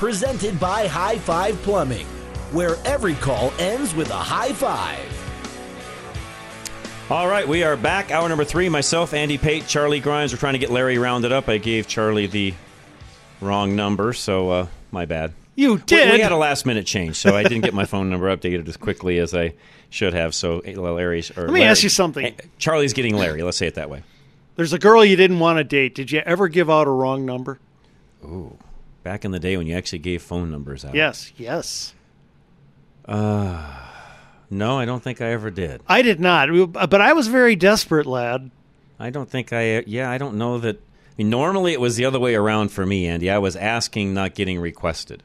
Presented by High Five Plumbing, where every call ends with a high five. All right, we are back. Hour number three. Myself, Andy Pate, Charlie Grimes. We're trying to get Larry rounded up. I gave Charlie the wrong number, so uh, my bad. You did. We, had a last minute change, so I didn't get my phone number updated as quickly as I should have. So eh, Larry's. Or Let me ask you something. Eh, Charlie's getting Larry. Let's say it that way. There's a girl you didn't want to date. Did you ever give out a wrong number? Ooh, back in the day when you actually gave phone numbers out. Yes, yes. Uh, no, I don't think I ever did. I did not, uh, but I was very desperate, lad. I don't think I. Uh, yeah, I don't know that. I mean, normally it was the other way around for me, Andy. I was asking, not getting requested.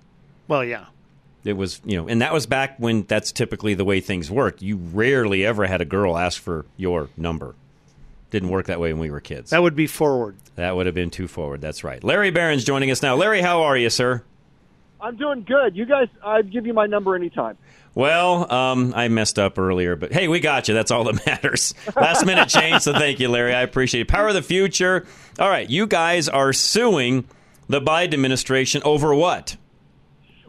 Well, yeah. It was, you know, and that was back when that's typically the way things worked. You rarely ever had a girl ask for your number. Didn't work that way when we were kids. That would be forward. That would have been too forward. That's right. Larry Behrens joining us now. Larry, how are you, sir? I'm doing good. You guys, I'd give you my number anytime. Well, um, I messed up earlier, but hey, we got you. That's all that matters. Last minute change, so thank you, Larry. I appreciate it. Power of the future. All right, you guys are suing the Biden administration over what?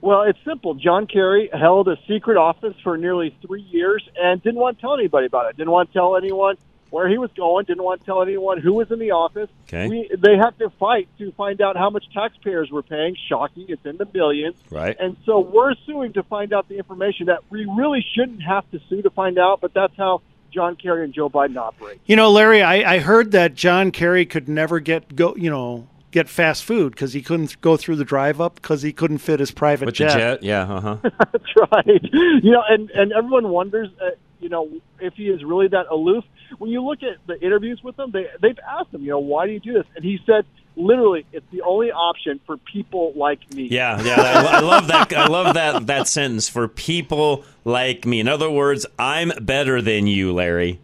Well, it's simple. John Kerry held a secret office for nearly three years and didn't want to tell anybody about it. Didn't want to tell anyone where he was going. Didn't want to tell anyone who was in the office. Okay. We, they have to fight to find out how much taxpayers were paying. Shocking. It's in the millions. Right. And so we're suing to find out the information that we really shouldn't have to sue to find out, but that's how John Kerry and Joe Biden operate. You know, Larry, I, I heard that John Kerry could never get go. You know, get fast food because he couldn't go through the drive up because he couldn't fit his private With jet. the jet? Yeah, uh huh. That's right. You know, and and everyone wonders, uh, you know, if he is really that aloof. When you look at the interviews with him, they they've asked him, you know, why do you do this? And he said, literally, it's the only option for people like me. Yeah, yeah. I, I love that. I love that that sentence for people like me. In other words, I'm better than you, Larry.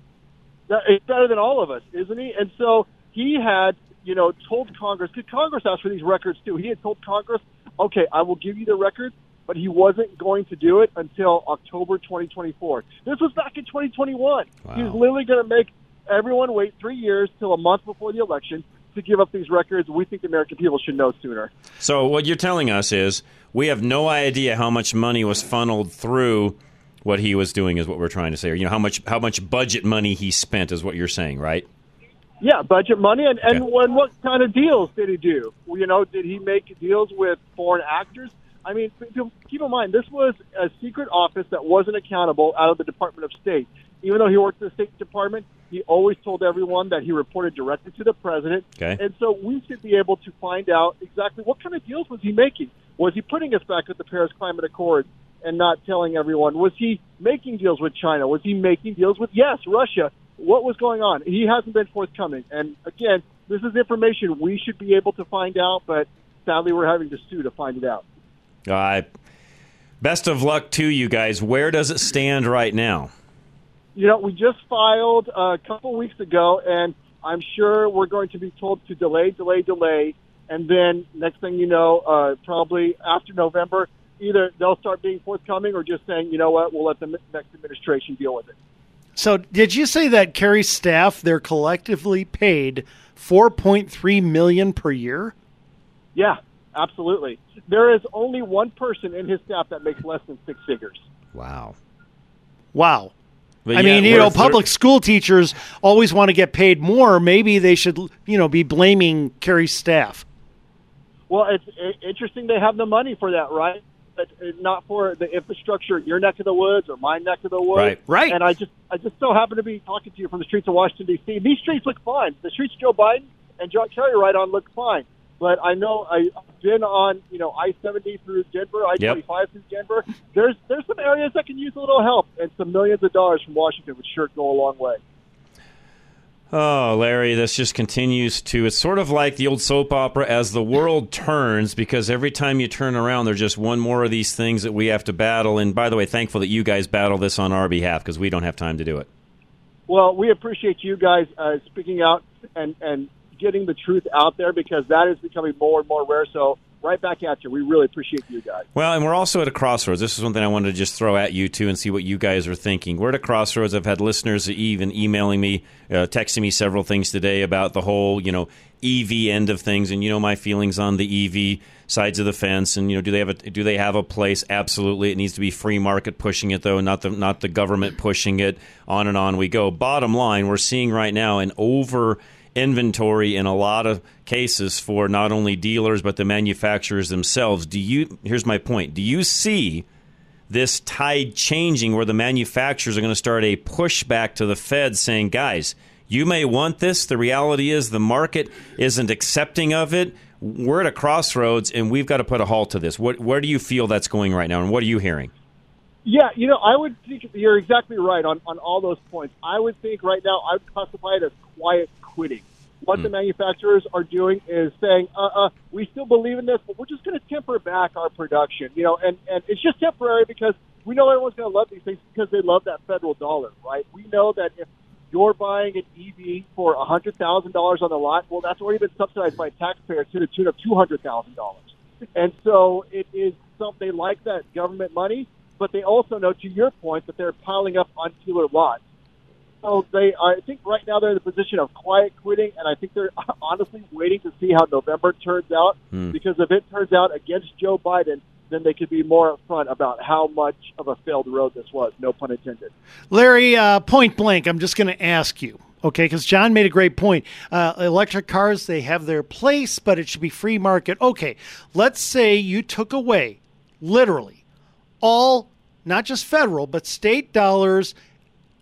He's better than all of us, isn't he? And so he had, you know, told Congress, because Congress asked for these records too. He had told Congress, okay, I will give you the records, but he wasn't going to do it until October 2024. This was back in 2021. He was literally going to make everyone wait three years till a month before the election to give up these records. We think the American people should know sooner. So what you're telling us is we have no idea how much money was funneled through what he was doing. Is what we're trying to say. Or, you know how much how much budget money he spent is what you're saying, right? Yeah, budget money, and and Okay. when, what kind of deals did he do? You know, did he make deals with foreign actors? I mean, keep in mind this was a secret office that wasn't accountable out of the Department of State. Even though he worked in the State Department, he always told everyone that he reported directly to the president. Okay. And so we should be able to find out exactly what kind of deals was he making. Was he putting us back at the Paris Climate Accord and not telling everyone? Was he making deals with China? Was he making deals with yes, Russia? What was going on? He hasn't been forthcoming. And again, this is information we should be able to find out, but sadly, we're having to sue to find it out. Uh, best of luck to you guys. Where does it stand right now? You know, we just filed a couple weeks ago, and I'm sure we're going to be told to delay, delay, delay, and then next thing you know, uh, probably after November, either they'll start being forthcoming or just saying, you know what, we'll let the next administration deal with it. So, did you say that Kerry's staff they're collectively paid four point three million per year? Yeah, absolutely. There is only one person in his staff that makes less than six figures. Wow. Wow. But I yeah, mean, you know, thir- public school teachers always want to get paid more. Maybe they should, you know, be blaming Kerry's staff. Well, it's interesting they have the money for that, right? but uh, not for the infrastructure in your neck of the woods or my neck of the woods. Right. Right. And I just I just so happen to be talking to you from the streets of Washington D.C. These streets look fine. The streets Joe Biden and John Kerry ride on look fine. But I know I- I've been on you know I seventy through Denver, I twenty five through Denver. There's there's some areas that can use a little help, and some millions of dollars from Washington would sure go a long way. Oh, Larry, this just continues to. It's sort of like the old soap opera as the world turns, because every time you turn around, there's just one more of these things that we have to battle. And by the way, thankful that you guys battle this on our behalf because we don't have time to do it. Well, we appreciate you guys uh, speaking out and and getting the truth out there because that is becoming more and more rare. So right back at you. We really appreciate you guys. Well, and we're also at a crossroads. This is one thing I wanted to just throw at you too and see what you guys are thinking. We're at a crossroads. I've had listeners even emailing me, uh, texting me several things today about the whole, you know, EV end of things, and you know my feelings on the EV sides of the fence. And you know, do they have a do they have a place? Absolutely, it needs to be free market pushing it, though, not the not the government pushing it. On and on we go. Bottom line, we're seeing right now an over inventory in a lot of cases for not only dealers but the manufacturers themselves. Do you here's my point. Do you see this tide changing where the manufacturers are going to start a pushback to the Fed saying, "Guys, you may want this. The reality is the market isn't accepting of it. We're at a crossroads and we've got to put a halt to this." What where do you feel that's going right now and what are you hearing? Yeah, you know, I would think you're exactly right on, on all those points. I would think right now I would classify it as quiet quitting. What the manufacturers are doing is saying, uh, uh, we still believe in this, but we're just going to temper back our production. You know, and, and it's just temporary because we know everyone's going to love these things because they love that federal dollar, right? We know that if you're buying an EV for a hundred thousand dollars on the lot, well, that's already been subsidized by taxpayers to the tune of two hundred thousand dollars. And so it is something they like that government money, but they also know, to your point, that they're piling up on dealer lots. So they, I think right now they're in the position of quiet quitting, and I think they're honestly waiting to see how November turns out. Hmm. Because if it turns out against Joe Biden, then they could be more upfront about how much of a failed road this was. No pun intended. Larry, uh, point blank, I'm just going to ask you, okay? Because John made a great point. Uh, electric cars, they have their place, but it should be free market. Okay, let's say you took away, literally, all, not just federal, but state dollars,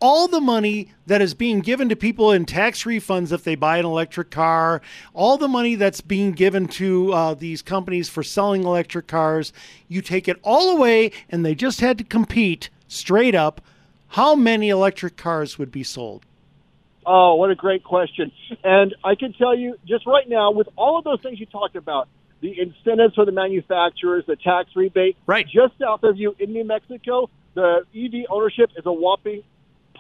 all the money that is being given to people in tax refunds if they buy an electric car, all the money that's being given to uh, these companies for selling electric cars, you take it all away and they just had to compete straight up. How many electric cars would be sold? Oh, what a great question. And I can tell you just right now, with all of those things you talked about, the incentives for the manufacturers, the tax rebate, right. just south of you in New Mexico, the EV ownership is a whopping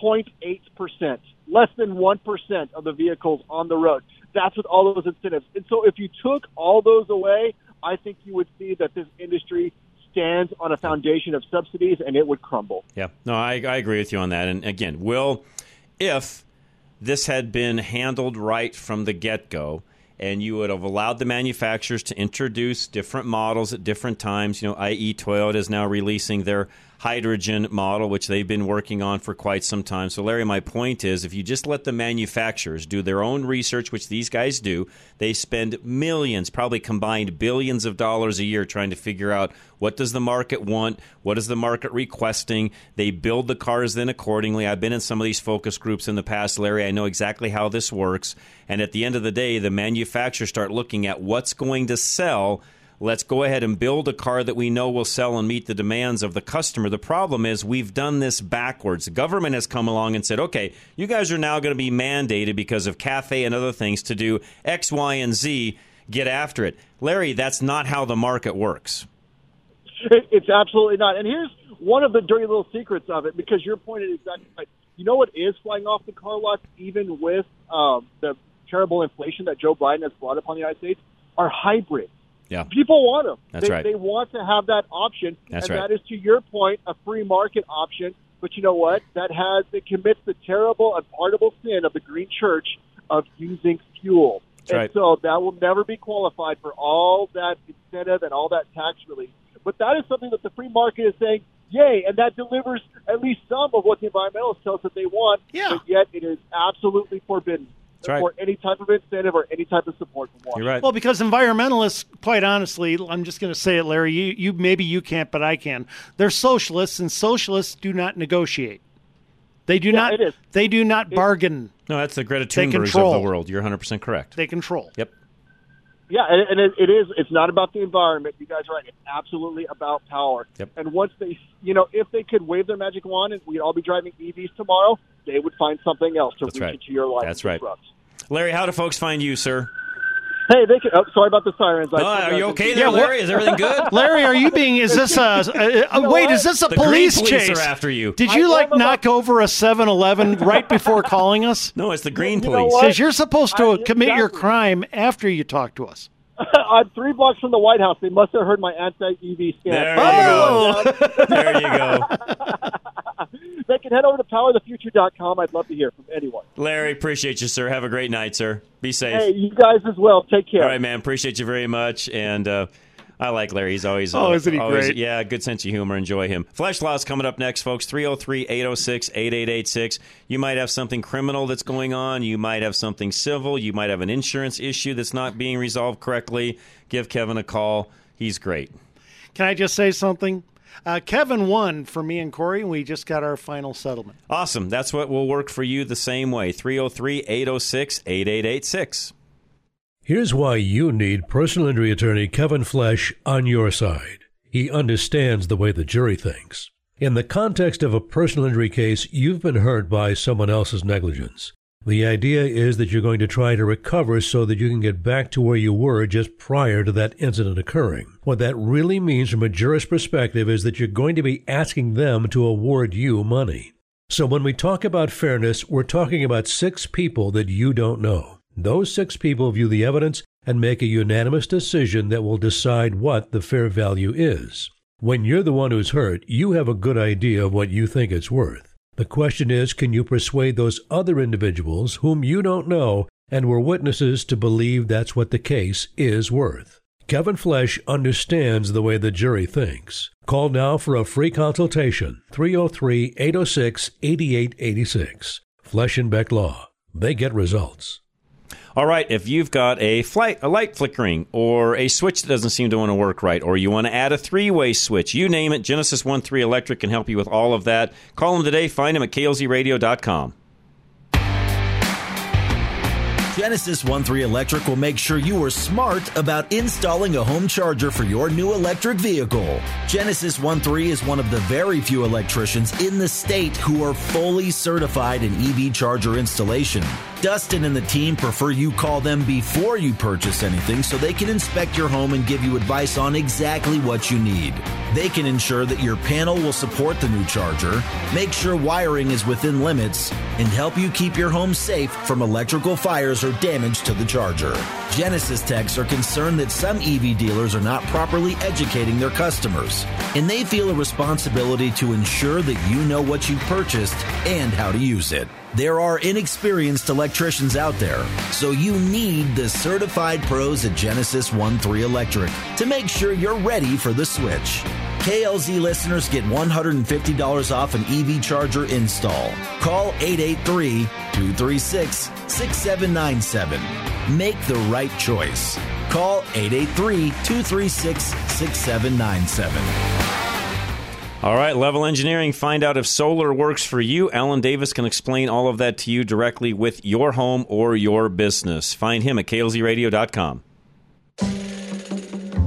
0.8%, less than 1% of the vehicles on the road. That's with all those incentives. And so if you took all those away, I think you would see that this industry stands on a foundation of subsidies and it would crumble. Yeah, no, I, I agree with you on that. And again, Will, if this had been handled right from the get go, and you would have allowed the manufacturers to introduce different models at different times, you know, i.e., Toyota is now releasing their hydrogen model, which they've been working on for quite some time. So, Larry, my point is if you just let the manufacturers do their own research, which these guys do, they spend millions, probably combined billions of dollars a year trying to figure out what does the market want, what is the market requesting. They build the cars then accordingly. I've been in some of these focus groups in the past, Larry. I know exactly how this works. And at the end of the day, the manufacturers start looking at what's going to sell let's go ahead and build a car that we know will sell and meet the demands of the customer. The problem is we've done this backwards. The government has come along and said, okay, you guys are now going to be mandated because of CAFE and other things to do X, Y, and Z. Get after it. Larry, that's not how the market works. It's absolutely not. And here's one of the dirty little secrets of it because your point is exactly right. You know what is flying off the car lots, even with um, the terrible inflation that Joe Biden has brought upon the United States, are hybrids. Yeah. People want them. That's they, right. They want to have that option. That's and right. that is, to your point, a free market option. But you know what? That has it commits the terrible and pardonable sin of the Green Church of using fuel. That's and right. so that will never be qualified for all that incentive and all that tax relief. But that is something that the free market is saying, yay, and that delivers at least some of what the environmentalists tell us that they want. Yeah. But yet it is absolutely forbidden. Right. or any type of incentive or any type of support from Washington. You're right. Well, because environmentalists, quite honestly, I'm just going to say it, Larry. You, you maybe you can't, but I can. They're socialists, and socialists do not negotiate. They do not. it is. They do not bargain. no, that's the Greta They Thunbergs of control. the world. You're 100 percent correct. They control. Yep. Yeah, and, and it, it is. It's not about the environment. You guys are right. It's absolutely about power. Yep. And once they, you know, if they could wave their magic wand and we'd all be driving EVs tomorrow, they would find something else to That's reach right. into your life. That's right. disrupt. Larry, how do folks find you, sir? Hey, they can. Oh, sorry about the sirens. I Oh, are you okay there, what- Larry? Is everything good? Larry, are you being? Is this a? uh, uh, know wait, what? is this a The police, green police chase? are after you. Did I you like am about- knock over a 7-Eleven right before calling us? No, it's the green You police. what? Because you're supposed to I- commit your crime after you talk to us. I'm three blocks from the White House. They must have heard my anti-EV stand. There Oh! you go. there you go. They can head over to powerthefuture.com. I'd love to hear from anyone. Larry, appreciate you, sir. Have a great night, sir. Be safe. Hey, you guys as well. Take care. All right, man. Appreciate you very much. And uh, I like Larry. He's always Oh, uh, isn't he always- great? Yeah, good sense of humor. Enjoy him. Flesh Laws coming up next, folks. 303-806-8886. You might have something criminal that's going on. You might have something civil. You might have an insurance issue that's not being resolved correctly. Give Kevin a call. He's great. Can I just say something? Uh, Kevin won for me and Corey, and we just got our final settlement. Awesome. That's what will work for you the same way. 303-806-8886. Here's why you need personal injury attorney Kevin Flesh on your side. He understands the way the jury thinks. In the context of a personal injury case, you've been hurt by someone else's negligence. The idea is that you're going to try to recover so that you can get back to where you were just prior to that incident occurring. What that really means from a jurist perspective is that you're going to be asking them to award you money. So when we talk about fairness, we're talking about six people that you don't know. Those six people view the evidence and make a unanimous decision that will decide what the fair value is. When you're the one who's hurt, you have a good idea of what you think it's worth. The question is, can you persuade those other individuals whom you don't know and were witnesses to believe that's what the case is worth? Kevin Flesh understands the way the jury thinks. Call now for a free consultation 303 806 8886. Flesh and Beck Law. They get results. All right, if you've got a flight, a light flickering, or a switch that doesn't seem to want to work right, or you want to add a three-way switch, you name it, Genesis One Three Electric can help you with all of that. Call them today. Find them at klzradio.com. Genesis 1-3 Electric will make sure you are smart about installing a home charger for your new electric vehicle. Genesis 1-3 is one of the very few electricians in the state who are fully certified in EV charger installation. Dustin and the team prefer you call them before you purchase anything so they can inspect your home and give you advice on exactly what you need. They can ensure that your panel will support the new charger, make sure wiring is within limits, and help you keep your home safe from electrical fires or damage to the charger. Genesis techs are concerned that some EV dealers are not properly educating their customers, and they feel a responsibility to ensure that you know what you purchased and how to use it. There are inexperienced electricians out there, so you need the certified pros at Genesis 1-3 Electric to make sure you're ready for the switch. KLZ listeners get $150 off an EV charger install. Call 883-236-6797. Make the right choice. Call 883-236-6797. All right, Level Engineering. Find out if solar works for you. Alan Davis can explain all of that to you directly with your home or your business. Find him at klzradio.com.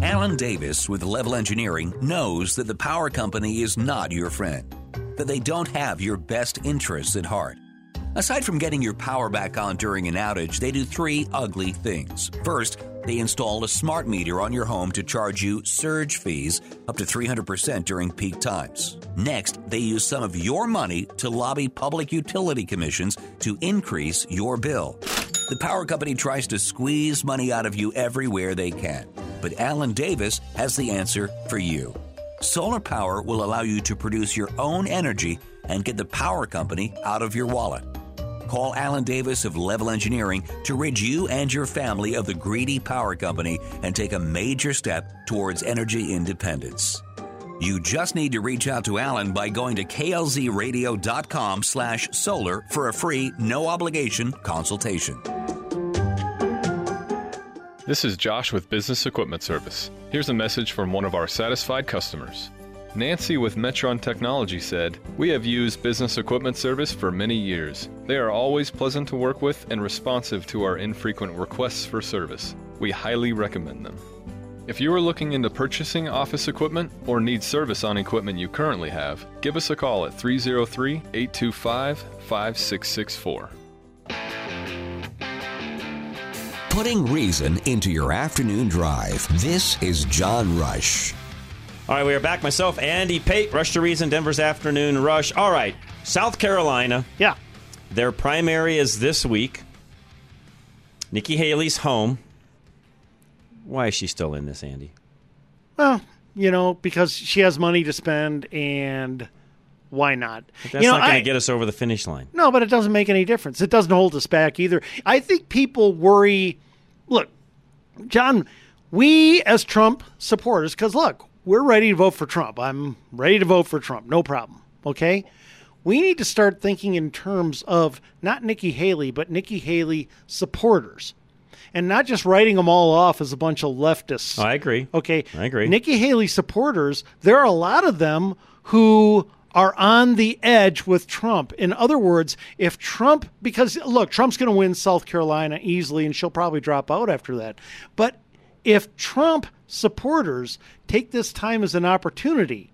Alan Davis with Level Engineering knows that the power company is not your friend, that they don't have your best interests at heart. Aside from getting your power back on during an outage, they do three ugly things. First, they install a smart meter on your home to charge you surge fees up to 300% during peak times. Next, they use some of your money to lobby public utility commissions to increase your bill. The power company tries to squeeze money out of you everywhere they can, but Alan Davis has the answer for you. Solar power will allow you to produce your own energy and get the power company out of your wallet. Call Alan Davis of Level Engineering to rid you and your family of the greedy power company and take a major step towards energy independence. You just need to reach out to Alan by going to klzradio.com slash solar for a free, no obligation consultation. This is Josh with Business Equipment Service. Here's a message from one of our satisfied customers. Nancy with Metron Technology said, We have used Business Equipment Service for many years. They are always pleasant to work with and responsive to our infrequent requests for service. We highly recommend them. If you are looking into purchasing office equipment or need service on equipment you currently have, give us a call at 303 825 5664. Putting reason into your afternoon drive. This is John Rush. All right, we are back. Myself, Andy Pate, Rush to Reason, Denver's Afternoon Rush. All right, South Carolina. Yeah. Their primary is this week. Nikki Haley's home. Why is she still in this, Andy? Well, you know, because she has money to spend, and why not? But that's you know, not going to get us over the finish line. No, but it doesn't make any difference. It doesn't hold us back either. I think people worry. Look, John, we as Trump supporters, because look, we're ready to vote for Trump. I'm ready to vote for Trump. No problem. Okay? We need to start thinking in terms of not Nikki Haley, but Nikki Haley supporters. And not just writing them all off as a bunch of leftists. I agree. Okay. I agree. Nikki Haley supporters, there are a lot of them who are on the edge with Trump. In other words, if Trump, because look, Trump's going to win South Carolina easily and she'll probably drop out after that. But if Trump supporters take this time as an opportunity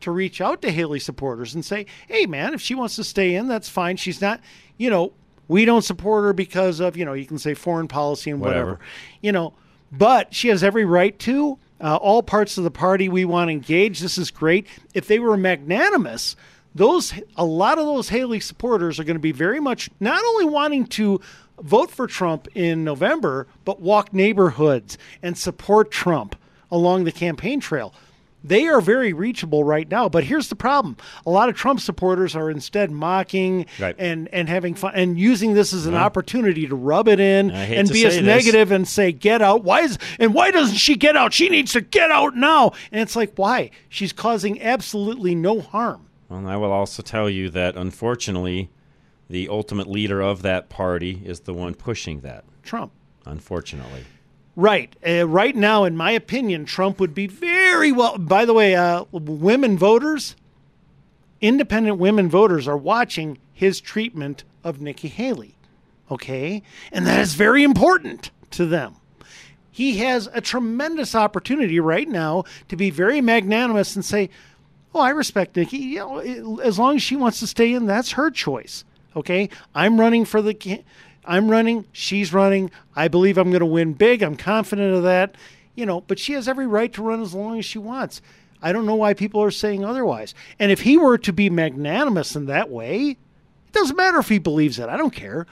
to reach out to Haley supporters and say, hey, man, if she wants to stay in, that's fine. She's not, you know, we don't support her because of, you know, you can say foreign policy and whatever, Whatever. you know, but she has every right to. Uh, all parts of the party we want to engage. This is great. If they were magnanimous, those a lot of those Haley supporters are going to be very much not only wanting to vote for Trump in November, but walk neighborhoods and support Trump along the campaign trail. They are very reachable right now, but here's the problem: a lot of Trump supporters are instead mocking Right. and and having fun and using this as an Yeah. opportunity to rub it in and be as this. negative and say get out. Why is and why doesn't she get out? She needs to get out now. And it's like why? She's causing absolutely no harm. Well, I will also tell you that unfortunately, the ultimate leader of that party is the one pushing that. Trump. Unfortunately. Right. Uh, right now, in my opinion, Trump would be very well. By the way, uh, women voters, independent women voters are watching his treatment of Nikki Haley. Okay? And that is very important to them. He has a tremendous opportunity right now to be very magnanimous and say, Oh, I respect Nikki. You know, as long as she wants to stay in, that's her choice. Okay, I'm running for the. I'm running. She's running. I believe I'm going to win big. I'm confident of that. You know, but she has every right to run as long as she wants. I don't know why people are saying otherwise. And if he were to be magnanimous in that way, it doesn't matter if he believes it. I don't care.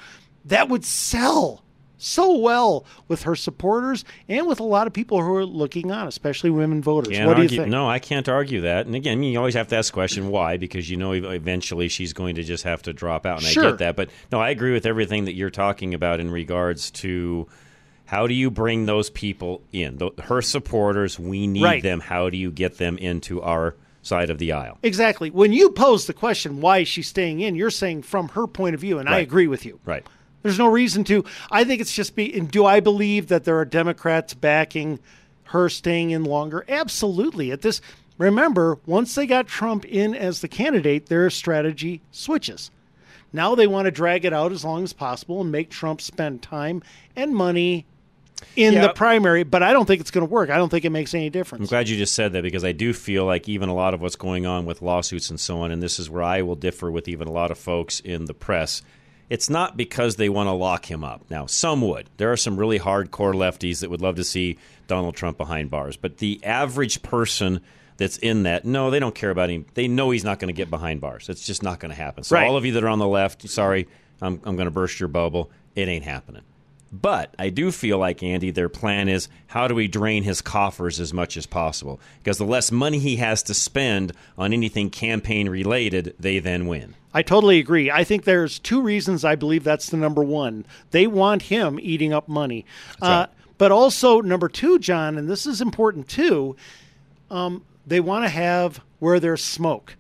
That would sell so well with her supporters and with a lot of people who are looking on, especially women voters. Can't what do you think? No, I can't argue that. And again, I mean, you always have to ask the question why, because you know eventually she's going to just have to drop out, and I get that. But no, I agree with everything that you're talking about in regards to how do you bring those people in? Her supporters, we need Right. them. How do you get them into our side of the aisle? Exactly. When you pose the question, why is she staying in? You're saying from her point of view, and I agree with you. Right. There's no reason to. I think it's just be. And do I believe that there are Democrats backing her staying in longer? Absolutely. At this, remember, once they got Trump in as the candidate, their strategy switches. Now they want to drag it out as long as possible and make Trump spend time and money in Yeah. the primary. But I don't think it's going to work. I don't think it makes any difference. I'm glad you just said that because I do feel like even a lot of what's going on with lawsuits and so on, and this is where I will differ with even a lot of folks in the press. It's not because they want to lock him up. Now, some would. There are some really hardcore lefties that would love to see Donald Trump behind bars. But the average person that's in that, no, they don't care about him. They know he's not going to get behind bars. It's just not going to happen. So, Right. all of you that are on the left, sorry, I'm, I'm going to burst your bubble. It ain't happening. But I do feel like, Andy, their plan is how do we drain his coffers as much as possible? Because the less money he has to spend on anything campaign related, they then win. I totally agree. I think there's two reasons I believe that's the number one. They want him eating up money. Uh, but also, number two, John, and this is important too, um, they want to have where there's smoke.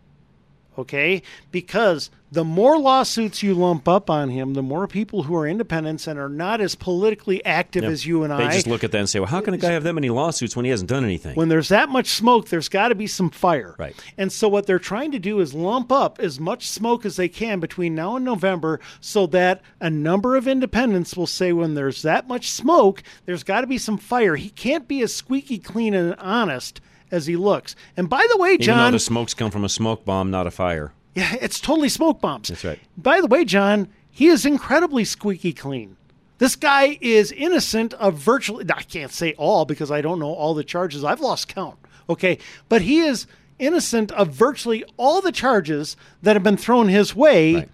Okay? Because the more lawsuits you lump up on him, the more people who are independents and are not as politically active Yeah. as you and they I. They just look at that and say, well, how can a guy have that many lawsuits when he hasn't done anything? When there's that much smoke, there's got to be some fire. Right. And so what they're trying to do is lump up as much smoke as they can between now and November so that a number of independents will say when there's that much smoke, there's got to be some fire. He can't be as squeaky clean and honest as he looks. And by the way, Even though John, the smokes come from a smoke bomb, not a fire. Yeah, it's totally smoke bombs. That's right. By the way, John, he is incredibly squeaky clean. This guy is innocent of virtually, I can't say all because I don't know all the charges. I've lost count. Okay. But he is innocent of virtually all the charges that have been thrown his way.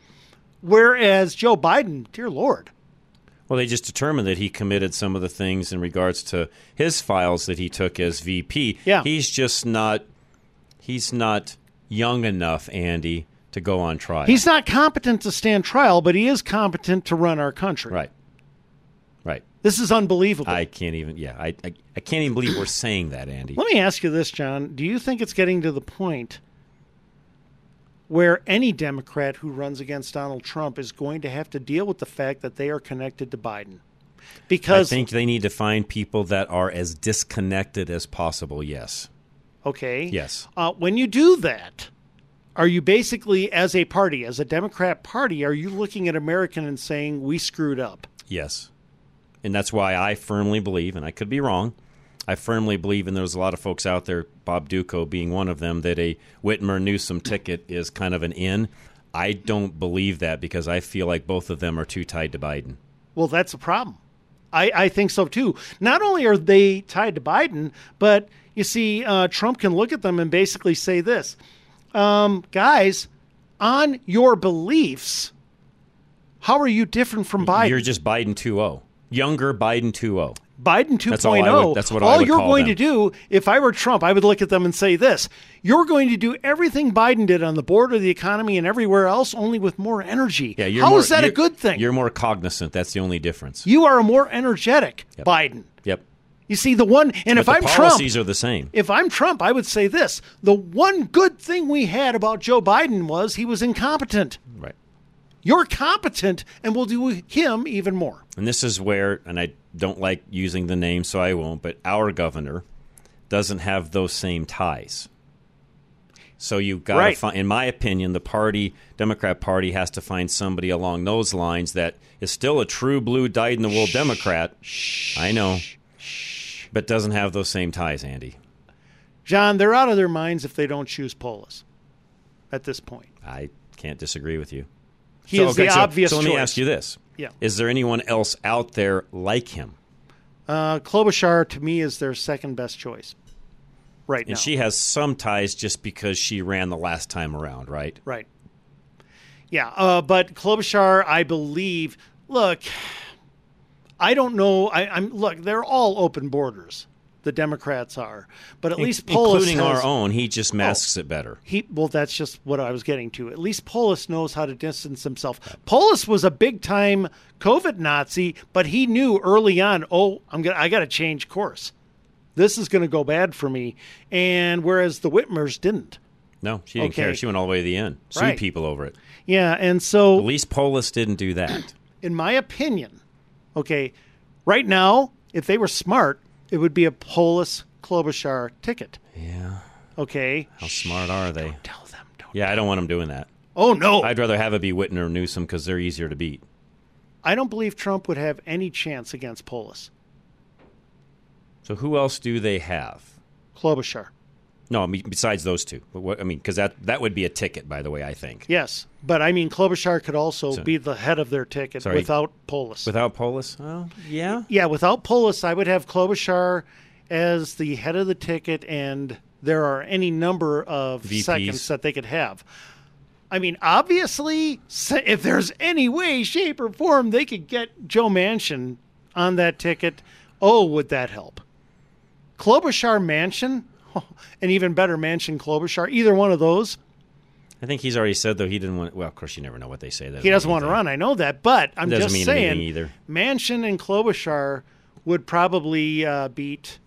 Whereas Joe Biden, dear Lord, Well, they just determined that he committed some of the things in regards to his files that he took as VP. Yeah. He's just not he's not young enough, Andy, to go on trial. he's not competent to stand trial, but he is competent to run our country. Right. Right. This is unbelievable. I can't even yeah, I, I I can't even believe we're saying that, Andy. Let me ask you this, John. Do you think it's getting to the point where any Democrat who runs against Donald Trump is going to have to deal with the fact that they are connected to Biden? Because I think they need to find people that are as disconnected as possible, yes. Okay, Yes. Uh, when you do that, are you basically, as a party, as a Democrat party, are you looking at American and saying we screwed up? Yes. And that's why I firmly believe, and I could be wrong, I firmly believe, and there's a lot of folks out there, Bob Duco being one of them, that a Whitmer Newsom ticket is kind of an in. I don't believe that because I feel like both of them are too tied to Biden. Well, that's a problem. I, I think so too. Not only are they tied to Biden, but you see, uh, Trump can look at them and basically say this um, guys, on your beliefs, how are you different from Biden? You're just Biden 2.0. Younger Biden 2.0. Biden 2.0. That's all I would- that's what I all you're going them. to do, if I were Trump, I would look at them and say this You're going to do everything Biden did on the border, the economy, and everywhere else, only with more energy. Yeah, you're How more, is that a good thing? You're more cognizant. That's the only difference. You are a more energetic Biden. Yep. You see, the one, and but if I'm Trump, policies are the same. if I'm Trump, I would say this: the one good thing we had about Joe Biden was he was incompetent. Right. You're competent, and we'll do him even more. And this is where, and I don't like using the name, so I won't, but our governor doesn't have those same ties. So you've got to find, in my opinion, the party, Democrat Party, has to find somebody along those lines that is still a true blue, dyed in the wool Democrat. I know, but doesn't have those same ties, Andy. John, they're out of their minds if they don't choose Polis at this point. I can't disagree with you. He So, is the so- obvious So let me choice. ask you this: Yeah. Is there anyone else out there like him? Uh, Klobuchar, to me, is their second best choice right And now. And she has some ties just because she ran the last time around, right? Right. Yeah, uh, but Klobuchar, I believe. Look, I don't know. I, I'm look. They're all open borders. The Democrats are, but at In- least Polis including has, our own. He just oh. masks it better. He well, that's just what I was getting to. At least Polis knows how to distance himself. Polis was a big time COVID Nazi, but he knew early on. Oh, I'm gonna. I got to change course. This is going to go bad for me. And whereas the Whitmers didn't. No, she didn't Okay. care. She went all the way to the end. Sued Right. people over it. Yeah, and so At least Polis didn't do that. in my opinion, okay, right now, if they were smart, it would be a Polis Klobuchar ticket. Yeah. Okay. How smart are they? Don't tell them. yeah, I don't want them doing that. Oh no, I'd rather have it be Whitmer or Newsom because they're easier to beat. I don't believe Trump would have any chance against Polis. So who else do they have? Klobuchar. No, I mean, besides those two. But what, I mean, because that that would be a ticket, by the way. I think Yes, but I mean Klobuchar could also So- be the head of their ticket Sorry. without Polis. without Polis. Oh, yeah. yeah, without Polis, I would have Klobuchar as the head of the ticket, and there are any number of VPs. seconds that they could have. I mean, obviously, if there's any way, shape, or form they could get Joe Manchin on that ticket, oh, would that help? Klobuchar Manchin, an even better Manchin Klobuchar, either one of those. I think he's already said though he didn't want. Well, of course you never know what they say. That He doesn't want to run. I know that, but I'm just saying. either. Manchin and Klobuchar would probably uh, beat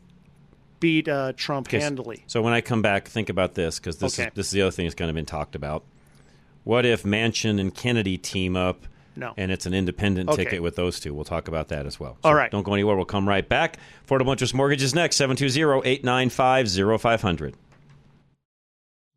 beat uh, Trump handily. So when I come back, think about this because this Okay. is this is the other thing that's kind of been talked about. What if Manchin and Kennedy team up? No. And it's an independent Okay. ticket with those two. We'll talk about that as well. All right. Don't go anywhere. We'll come right back. Affordable Interest Mortgage is next. 720-895-0500.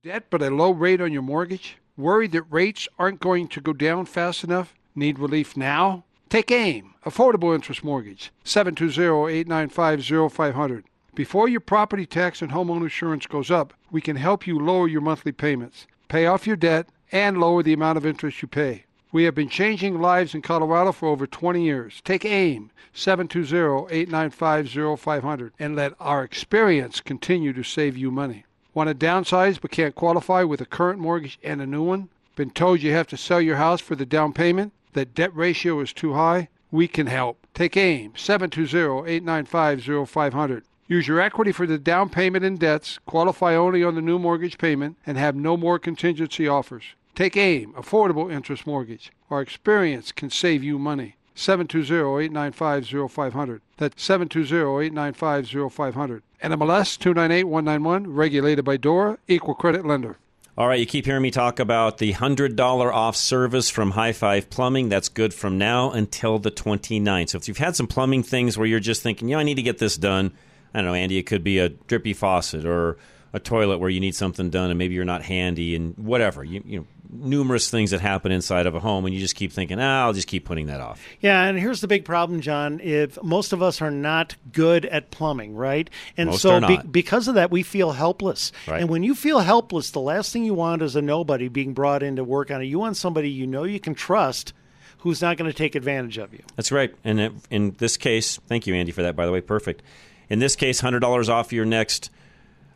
Debt but a low rate on your mortgage? Worried that rates aren't going to go down fast enough? Need relief now? Take AIM, Affordable Interest Mortgage, 720-895-0500. Before your property tax and homeowner insurance goes up, we can help you lower your monthly payments, pay off your debt, and lower the amount of interest you pay. We have been changing lives in Colorado for over 20 years. Take AIM, 720-895-0500, and let our experience continue to save you money. Want to downsize but can't qualify with a current mortgage and a new one? Been told you have to sell your house for the down payment? That debt ratio is too high? We can help. Take AIM, 720-895-0500. Use your equity for the down payment and debts, qualify only on the new mortgage payment, and have no more contingency offers. Take AIM, Affordable Interest Mortgage. Our experience can save you money. 720-895-0500. That's 720-895-0500. NMLS 298191, regulated by DORA, equal credit lender. All right, you keep hearing me talk about the $100 off service from High Five Plumbing. That's good from now until the 29th. So if you've had some plumbing things where you're just thinking, you know, I need to get this done, I don't know, Andy, it could be a drippy faucet or a toilet where you need something done and maybe you're not handy and whatever. You, you know, numerous things that happen inside of a home and you just keep thinking, ah, I'll just keep putting that off. Yeah, and here's the big problem, John. If most of us are not good at plumbing, right? And Most so be- because of that, we feel helpless. Right. And when you feel helpless, the last thing you want is a nobody being brought in to work on it. You want somebody you know you can trust who's not going to take advantage of you. That's right. And in this case, thank you, Andy, for that, by the way. Perfect. In this case, $100 off your next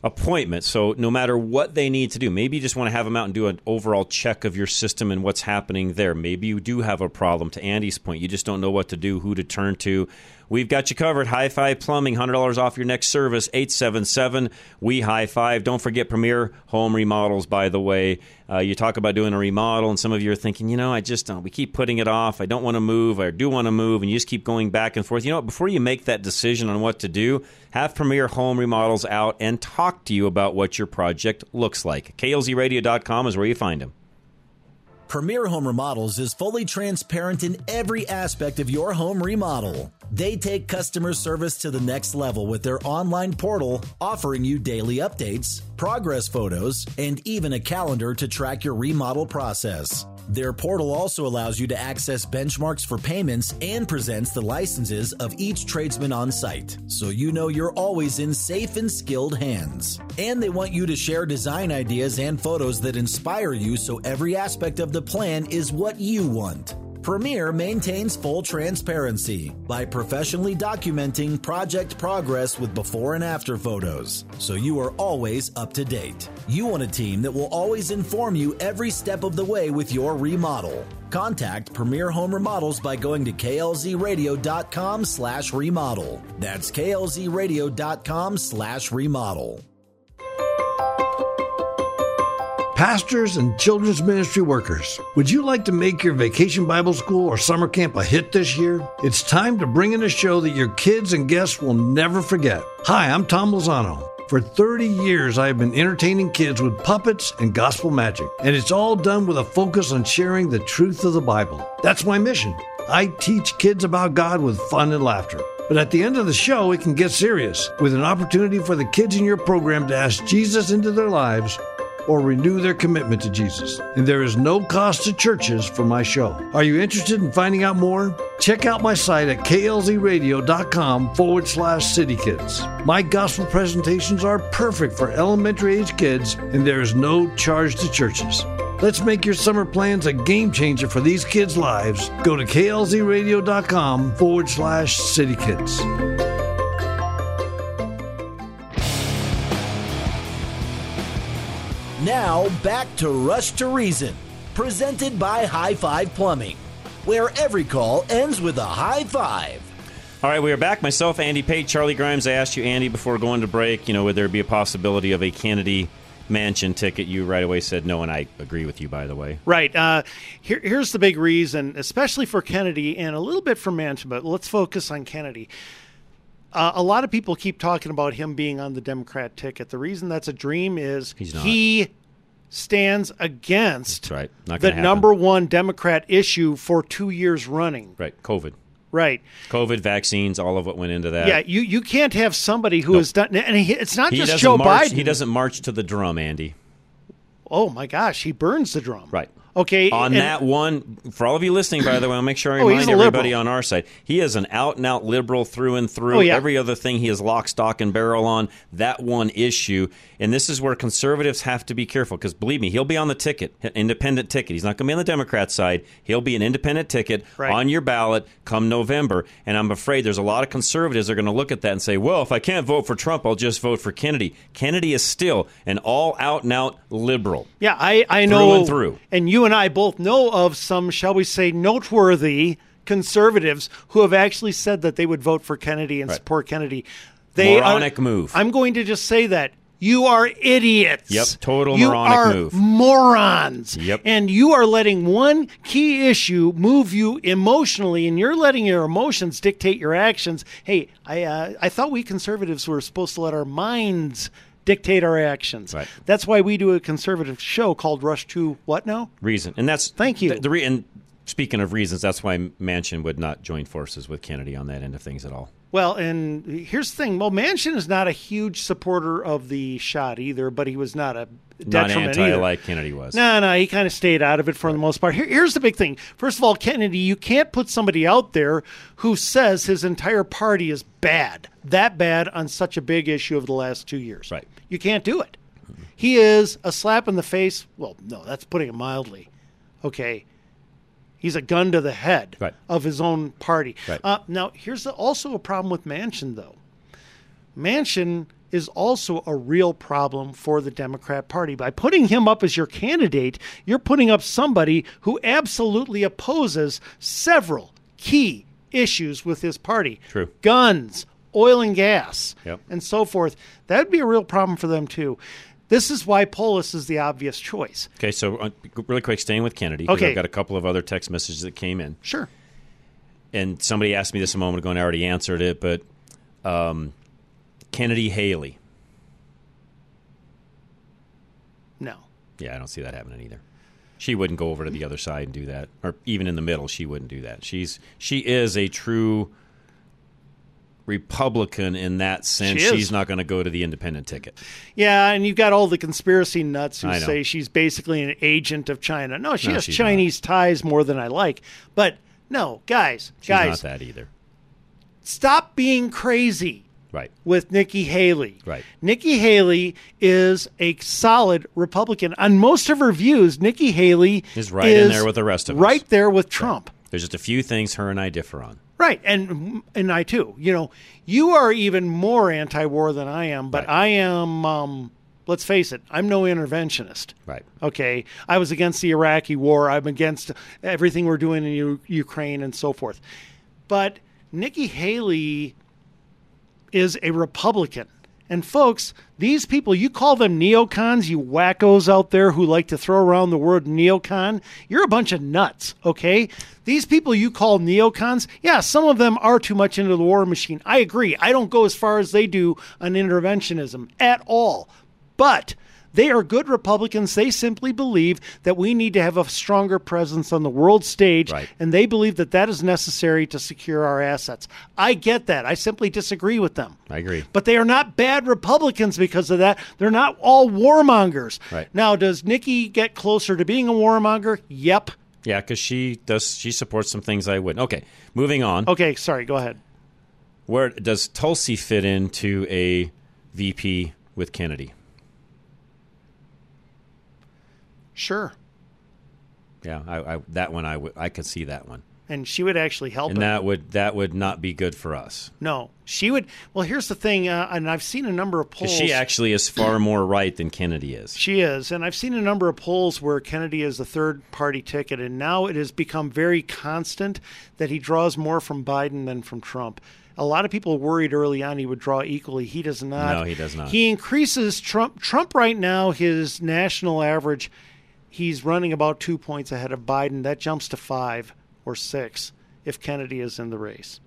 appointment. So no matter what they need to do, maybe you just want to have them out and do an overall check of your system and what's happening there. Maybe you do have a problem. To Andy's point, you just don't know what to do, who to turn to. We've got you covered. High Five Plumbing, $100 off your next service, 877 We High Five. Don't forget Premier Home Remodels, by the way. Uh, you talk about doing a remodel, and some of you are thinking, you know, I just don't. We keep putting it off. I don't want to move. I do want to move, and you just keep going back and forth. You know what? Before you make that decision on what to do, have Premier Home Remodels out and talk to you about what your project looks like. KLZRadio.com is where you find them. Premier Home Remodels is fully transparent in every aspect of your home remodel. They take customer service to the next level with their online portal, offering you daily updates, progress photos, and even a calendar to track your remodel process. Their portal also allows you to access benchmarks for payments and presents the licenses of each tradesman on site, so you know you're always in safe and skilled hands. And they want you to share design ideas and photos that inspire you so every aspect of the plan is what you want. Premier maintains full transparency by professionally documenting project progress with before and after photos, so you are always up to date. You want a team that will always inform you every step of the way with your remodel. Contact Premier Home Remodels by going to klzradio.com slash remodel. That's klzradio.com slash remodel. Pastors and children's ministry workers, would you like to make your vacation Bible school or summer camp a hit this year? It's time to bring in a show that your kids and guests will never forget. Hi, I'm Tom Lozano. For 30 years, I have been entertaining kids with puppets and gospel magic, and it's all done with a focus on sharing the truth of the Bible. That's my mission. I teach kids about God with fun and laughter. But at the end of the show, it can get serious with an opportunity for the kids in your program to ask Jesus into their lives or renew their commitment to Jesus. And there is no cost to churches for my show. Are you interested in finding out more? Check out my site at klzradio.com forward slash city kids. My gospel presentations are perfect for elementary age kids, and there is no charge to churches. Let's make your summer plans a game changer for these kids' lives. Go to klzradio.com forward slash city kids. Now back to Rush to Reason, presented by High Five Plumbing, where every call ends with a high five. All right, we are back. Myself, Andy Pate, Charlie Grimes. I asked you, Andy, before going to break, you know, would there be a possibility of a Kennedy Manchin ticket? You right away said no, and I agree with you, by the way. Right. Uh, here, here's the big reason, especially for Kennedy and a little bit for Manchin, but let's focus on Kennedy. Uh, a lot of people keep talking about him being on the Democrat ticket. The reason that's a dream is he stands against right. The happen. number one Democrat issue for two years running. Right. COVID. Right. COVID vaccines, all of what went into that. Yeah, you, you can't have somebody who has done, and he, it's not he just Joe march, Biden. He doesn't march to the drum, Andy. Oh my gosh, he burns the drum. Right. Okay. On and- that one, for all of you listening, by the way, I'll make sure I Oh, remind everybody liberal. on our side. He is an out and out liberal through and through. Oh, yeah. Every other thing he is lock, stock, and barrel on. That one issue. And this is where conservatives have to be careful because believe me, he'll be on the ticket, independent ticket. He's not going to be on the Democrat side. He'll be an independent ticket Right. on your ballot come November. And I'm afraid there's a lot of conservatives that are going to look at that and say, well, if I can't vote for Trump, I'll just vote for Kennedy. Kennedy is still an all out and out liberal. Yeah, I, I Through know. and through. And you and I both know of some, shall we say, noteworthy conservatives who have actually said that they would vote for Kennedy and support Kennedy. They Moronic are, move. I'm going to just say that. You are idiots. Yep, total you moronic are move. Morons. Yep. And you are letting one key issue move you emotionally, and you're letting your emotions dictate your actions. Hey, I uh, I thought we conservatives were supposed to let our minds dictate our actions. Right. That's why we do a conservative show called Rush to what now? reason, and that's Thank you. The, the re- and speaking of reasons, that's why Manchin would not join forces with Kennedy on that end of things at all. Well, and here's the thing. Well, Manchin is not a huge supporter of the shot either, but he was not a Not anti either. like Kennedy was. No, no, he kind of stayed out of it for the most part. Here, here's the big thing. First of all, Kennedy, you can't put somebody out there who says his entire party is bad, that bad on such a big issue of the last two years. Right. You can't do it. He is a slap in the face. Well, no, that's putting it mildly. Okay. He's a gun to the head Right. of his own party. Right. Uh, now, here's the, also a problem with Manchin, though. Manchin is also a real problem for the Democrat Party. By putting him up as your candidate, you're putting up somebody who absolutely opposes several key issues with his party True. guns, oil and gas, Yep. and so forth. That would be a real problem for them, too. This is why Polis is the obvious choice. Okay, so uh, really quick, staying with Kennedy. Okay. I've got a couple of other text messages that came in. Sure. and somebody asked me this a moment ago, and I already answered it. But um, Kennedy Haley, No. yeah, I don't see that happening either. She wouldn't go over to the other side and do that, or even in the middle, she wouldn't do that. She's she is a true Republican in that sense. She. She's not going to go to the independent ticket. Yeah, and you've got all the conspiracy nuts who say she's basically an agent of China. No, she No, has Chinese ties more than I like. But no, guys, She's guys, not that either. stop being crazy Right. with Nikki Haley. Right. Nikki Haley is a solid Republican. On most of her views, Nikki Haley Is right in there with the rest of us. Right there with Trump. There's just a few things her and I differ on. Right, and and I too. You know, you are even more anti-war than I am, but I am. Um, let's face it, I'm no interventionist. Right. Okay, I was against the Iraqi war. I'm against everything we're doing in U- Ukraine and so forth. But Nikki Haley is a Republican. And folks, these people, you call them neocons, you wackos out there who like to throw around the word neocon, you're a bunch of nuts, okay? These people you call neocons, yeah, some of them are too much into the war machine. I agree. I don't go as far as they do on interventionism at all. But they are good Republicans. They simply believe that we need to have a stronger presence on the world stage, and they believe that that is necessary to secure our assets. I get that. I simply disagree with them. I agree. But they are not bad Republicans because of that. They're not all warmongers. Right. Now, does Nikki get closer to being a warmonger? Yep. Yeah, because she does. She supports some things I wouldn't. Okay, moving on. Okay, sorry. Go ahead. Where does Tulsi fit into a VP with Kennedy? Sure. Yeah, I, I, that one I would I could see that one, And she would actually help and him. that would that would not be good for us no, she would. Well, here's the thing, uh, and I've seen a number of polls. she actually is far more right than Kennedy is. She is, and I've seen a number of polls where Kennedy is the third party ticket, and now it has become very constant that he draws more from Biden than from Trump. A lot of people worried early on he would draw equally. He does not. No, he does not. He increases Trump. Trump right now, his national average, he's running about two points ahead of Biden. That jumps to five or six if Kennedy is in the race.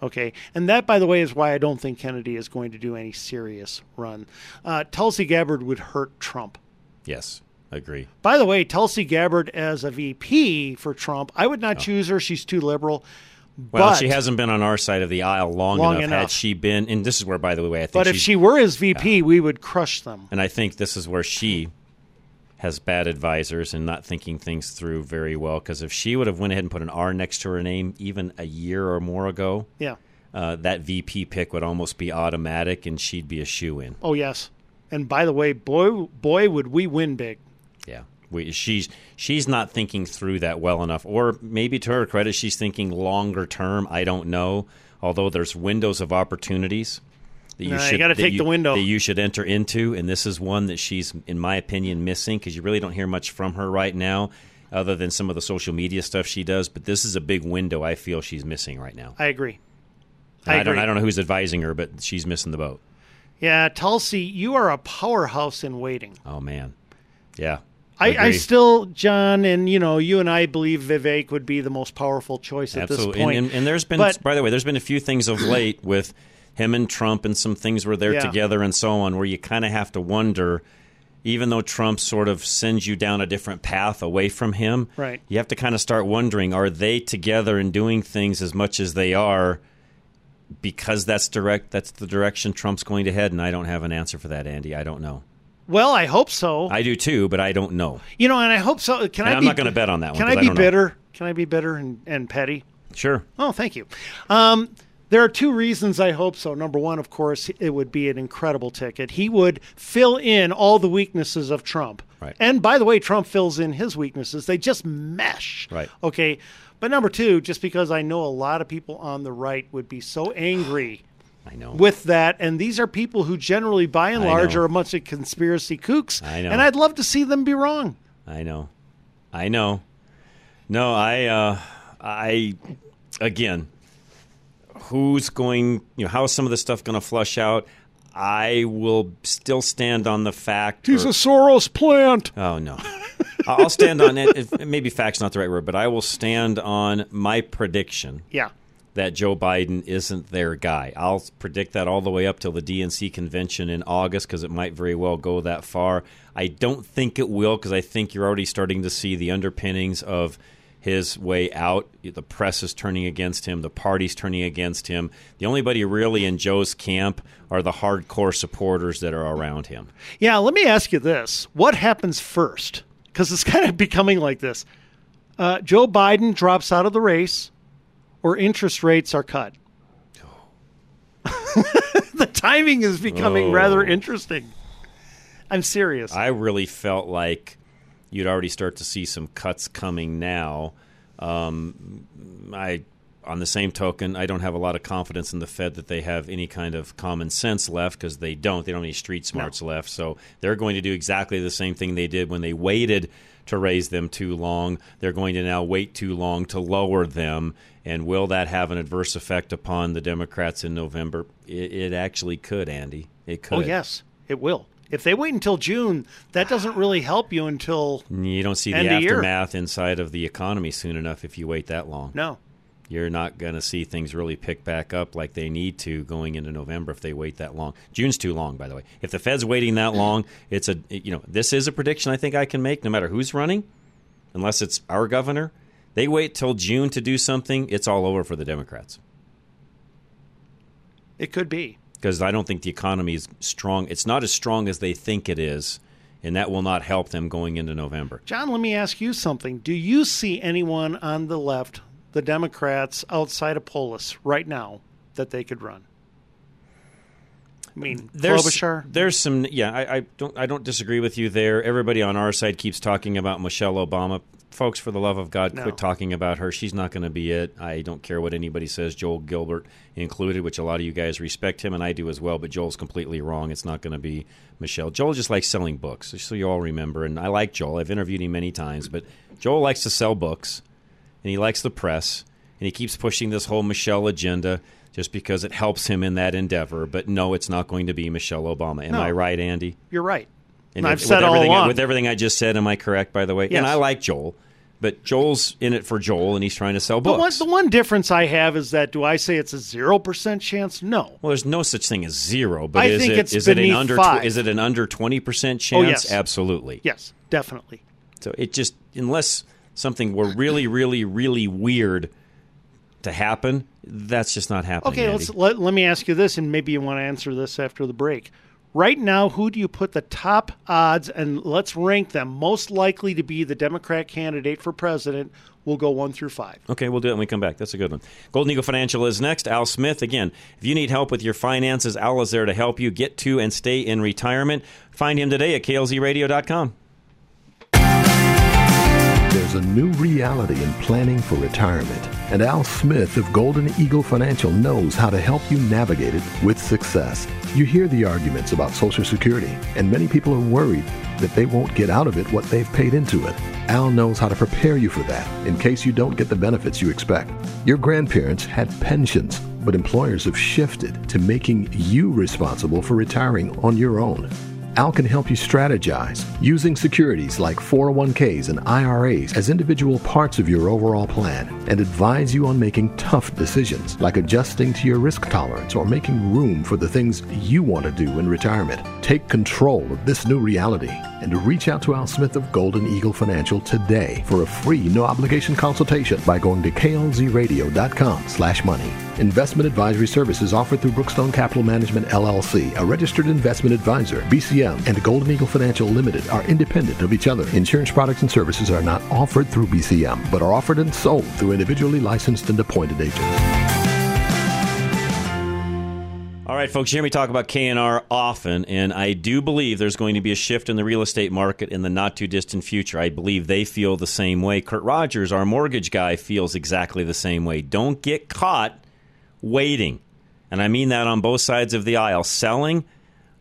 Okay, and that, by the way, is why I don't think Kennedy is going to do any serious run. Uh, Tulsi Gabbard would hurt Trump. Yes, I Agree. By the way, Tulsi Gabbard as a VP for Trump, I would not choose her. She's too liberal. Well, but, she hasn't been on our side of the aisle long, Long enough. Had she been, and this is where, by the way, I think. But if she were his VP, we would crush them. and I think this is where she has bad advisors and not thinking things through very well. Because if she would have went ahead and put an R next to her name even a year or more ago, Yeah. uh, that VP pick would almost be automatic, and she'd be a shoe in. Oh yes. And by the way, boy, boy, would we win big. Yeah, we, she's she's not thinking through that well enough, or maybe to her credit, she's thinking longer term. I don't know. Although there's windows of opportunities that you you should gotta that take the window. that you should enter into, and this is one that she's, in my opinion, missing because you really don't hear much from her right now, other than some of the social media stuff she does. But this is a big window I feel she's missing right now. I agree. I I, don't. I don't know who's advising her, but she's missing the boat. Yeah, Tulsi, you are a powerhouse in waiting. Oh man, yeah. I, I still, John, and you know, you and I believe Vivek would be the most powerful choice at Absolutely. this point. And, and, and there's been, But- by the way, there's been a few things of late with him and Trump and some things were they're Yeah. together and so on, where you kind of have to wonder, even though Trump sort of sends you down a different path away from him, Right. you have to kind of start wondering, are they together and doing things as much as they are because that's direct that's the direction Trump's going to head and I don't have an answer for that, Andy. I don't know. well, I hope so. I do too, but I don't know. you know, and I hope so. Can And I? I'm be, not gonna bet on that one, Can 'cause I I be know. bitter? Can I be bitter and, and petty? Sure. Oh, thank you. Um, there are two reasons I hope so. Number one, of course, it would be an incredible ticket. He would fill in all the weaknesses of Trump. Right. And by the way, Trump fills in his weaknesses. They just mesh. Right. Okay. But number two, just because I know a lot of people on the right would be so angry I know. with that, and these are people who generally, by and I large, know. are a bunch of conspiracy kooks. I know. And I'd love to see them be wrong. I know. I know. No, I uh I again who's going you know how is some of this stuff going to flush out? I will still stand on the fact He's or- a Soros plant. Oh no. I'll stand on it. If, maybe fact's not the right word, but I will stand on my prediction Yeah. that Joe Biden isn't their guy. I'll predict that all the way up till the DNC convention in August because it might very well go that far. I don't think it will because I think you're already starting to see the underpinnings of his way out. The press is turning against him, the party's turning against him. The only buddy really in Joe's camp are the hardcore supporters that are around him. Yeah, let me ask you this. What happens first? Because it's kind of becoming like this. Uh, Joe Biden drops out of the race, or interest rates are cut. the timing is becoming Oh. rather interesting. I'm serious. I really felt like you'd already start to see some cuts coming now. Um, I, on the same token, I don't have a lot of confidence in the Fed that they have any kind of common sense left because they don't. They don't have any street smarts left. So they're going to do exactly the same thing they did when they waited to raise them too long. They're going to now wait too long to lower them. And will that have an adverse effect upon the Democrats in November? It, it actually could, Andy. It could. oh, yes, it will. If they wait until June, that doesn't really help you until You don't see the of year. aftermath inside of the economy soon enough if you wait that long. no. You're not going to see things really pick back up like they need to going into November if they wait that long. June's too long, by the way. If the Fed's waiting that long, it's a you know this is a prediction I think I can make no matter who's running, unless it's our governor. They wait till June to do something, it's all over for the Democrats It could be. Because I don't think the economy is strong. It's not as strong as they think it is, and that will not help them going into November. John, let me ask you something. Do you see anyone on the left, the Democrats, outside of Polis right now that they could run? I mean, there's Klobuchar? there's some yeah I, I don't I don't disagree with you there. Everybody on our side keeps talking about Michelle Obama. Folks, for the love of God, No. quit talking about her. She's not going to be it. I don't care what anybody says, Joel Gilbert included, which a lot of you guys respect him, and I do as well. But Joel's completely wrong. It's not going to be Michelle. Joel just likes selling books, so you all remember. And I like Joel. I've interviewed him many times, but Joel likes to sell books, and he likes the press, and he keeps pushing this whole Michelle agenda just because it helps him in that endeavor. But no, it's not going to be Michelle Obama. Am No. I right, Andy? You're right. And I've with said all everything, along. With everything I just said, am I correct? By the way, Yes. and I like Joel, But Joel's in it for Joel, and he's trying to sell The one, books. the one difference I have is that do I say it's a zero percent chance? No. Well, there's no such thing as zero, but I is think it it's is it an under is it an under twenty percent chance? Oh, chance? yes. Absolutely. Yes, definitely. So it just unless something were really, really, really weird to happen, that's just not happening. Okay, let's let, let me ask you this, and maybe you want to answer this after the break. Right now, who do you put the top odds, and let's rank them most likely to be the Democrat candidate for president? We'll go one through five. Okay, we'll do it when we come back. That's a good one. Golden Eagle Financial is next. Al Smith, again, if you need help with your finances, Al is there to help you get to and stay in retirement. Find him today at klzradio.com. There's a new reality in planning for retirement, and Al Smith of Golden Eagle Financial knows how to help you navigate it with success. You hear the arguments about Social Security, and many people are worried that they won't get out of it what they've paid into it. Al knows how to prepare you for that in case you don't get the benefits you expect. Your grandparents had pensions, but employers have shifted to making you responsible for retiring on your own. Al can help you strategize using securities like 401ks and IRAs as individual parts of your overall plan and advise you on making tough decisions like adjusting to your risk tolerance or making room for the things you want to do in retirement. Take control of this new reality and reach out to Al Smith of Golden Eagle Financial today for a free no obligation consultation by going to klzradio.com slash money. Investment advisory services offered through Brookstone Capital Management LLC, a registered investment advisor. BCM and Golden Eagle Financial Limited are independent of each other. Insurance products and services are not offered through BCM, but are offered and sold through individually licensed and appointed agents. Right, folks, you hear me talk about KNR often, and I do believe there's going to be a shift in the real estate market in the not too distant future. I believe they feel the same way. Kurt Rogers, our mortgage guy, feels exactly the same way. Don't get caught waiting. And I mean that on both sides of the aisle, selling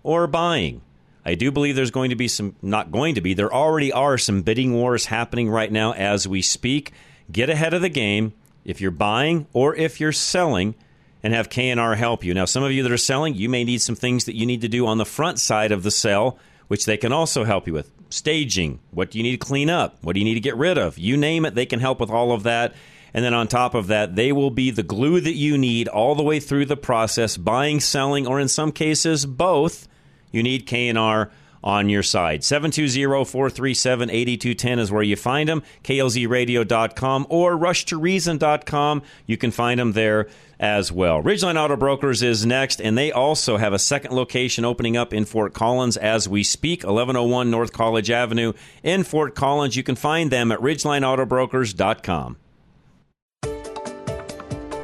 or buying. I do believe there's going to be some, not going to be, there already are some bidding wars happening right now as we speak. Get ahead of the game if you're buying or if you're selling and have KNR help you. Now, some of you that are selling, you may need some things that you need to do on the front side of the sale, which they can also help you with. Staging, what do you need to clean up? What do you need to get rid of? You name it, they can help with all of that. And then on top of that, they will be the glue that you need all the way through the process, buying, selling, or in some cases, both. You need KNR on your side. 720-437-8210 is where you find them. klzradio.com or rushtoreason.com. You can find them there as well. Ridgeline Auto Brokers is next, and they also have a second location opening up in Fort Collins as we speak, 1101 North College Avenue in Fort Collins. You can find them at ridgelineautobrokers.com.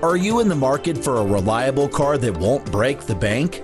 Are you in the market for a reliable car that won't break the bank?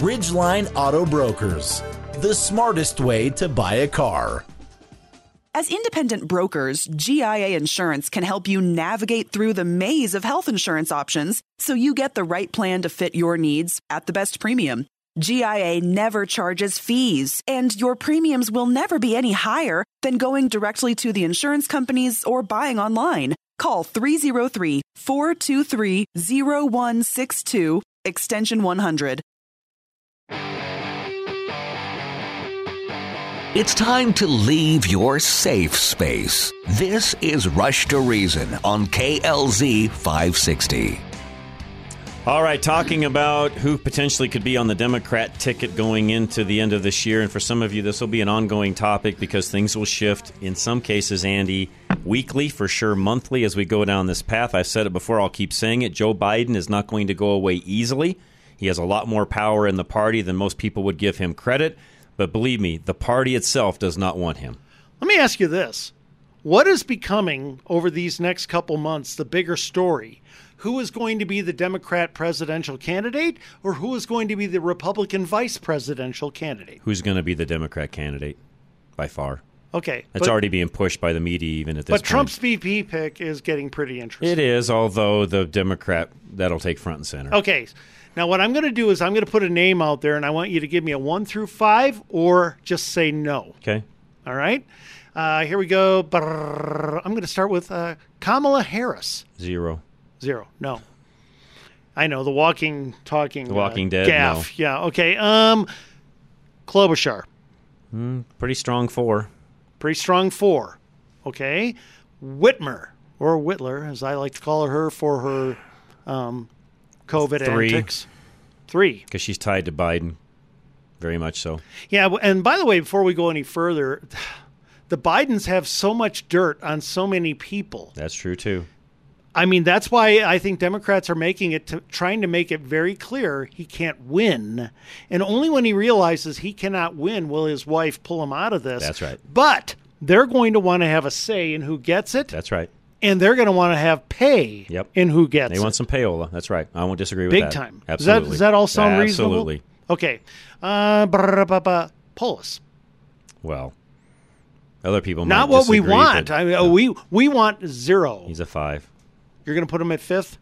Ridgeline Auto Brokers, the smartest way to buy a car. As independent brokers, GIA Insurance can help you navigate through the maze of health insurance options so you get the right plan to fit your needs at the best premium. GIA never charges fees, and your premiums will never be any higher than going directly to the insurance companies or buying online. Call 303 423 0162, extension 100. It's time to leave your safe space. This is Rush to Reason on KLZ 560. All right, talking about who potentially could be on the Democrat ticket going into the end of this year. And for some of you, this will be an ongoing topic because things will shift in some cases, Andy, weekly, for sure, monthly as we go down this path. I've said it before, I'll keep saying it. Joe Biden is not going to go away easily. He has a lot more power in the party than most people would give him credit. But believe me, the party itself does not want him. Let me ask you this. What is becoming over these next couple months the bigger story? Who is going to be the Democrat presidential candidate or who is going to be the Republican vice presidential candidate? Who's going to be the Democrat candidate by far? Okay. It's but, already being pushed by the media even at this But point. Trump's VP pick is getting pretty interesting. It is, although the Democrat that'll take front and center. Okay. Now, what I'm going to do is I'm going to put a name out there, and I want you to give me a one through five, or just say no. Okay. All right. Uh, here we go. Brrr. I'm going to start with uh, Kamala Harris. Zero. Zero. No. I know the walking, talking, The Walking uh, Dead, Gaff. Yeah. Okay. Um, Klobuchar. Mm, pretty strong four. Pretty strong four. Okay. Whitmer or Whitler, as I like to call her for her um, COVID Three. antics. Three. Because she's tied to Biden. Very much so. Yeah, and by the way, before we go any further, the Bidens have so much dirt on so many people. That's true too. I mean, that's why I think Democrats are making it to, trying to make it very clear he can't win, and only when he realizes he cannot win will his wife pull him out of this. That's right. But they're going to want to have a say in who gets it, That's right. And they're going to want to have pay Yep. in who gets They it. want some payola. That's right. I won't disagree with Big that. Big time. Absolutely. Does that, does that all sound reasonable? Absolutely. Okay. Uh, brr, Polis. Well, other people Not what we want. but I mean, we we want zero. He's a five. You're going to put him at fifth.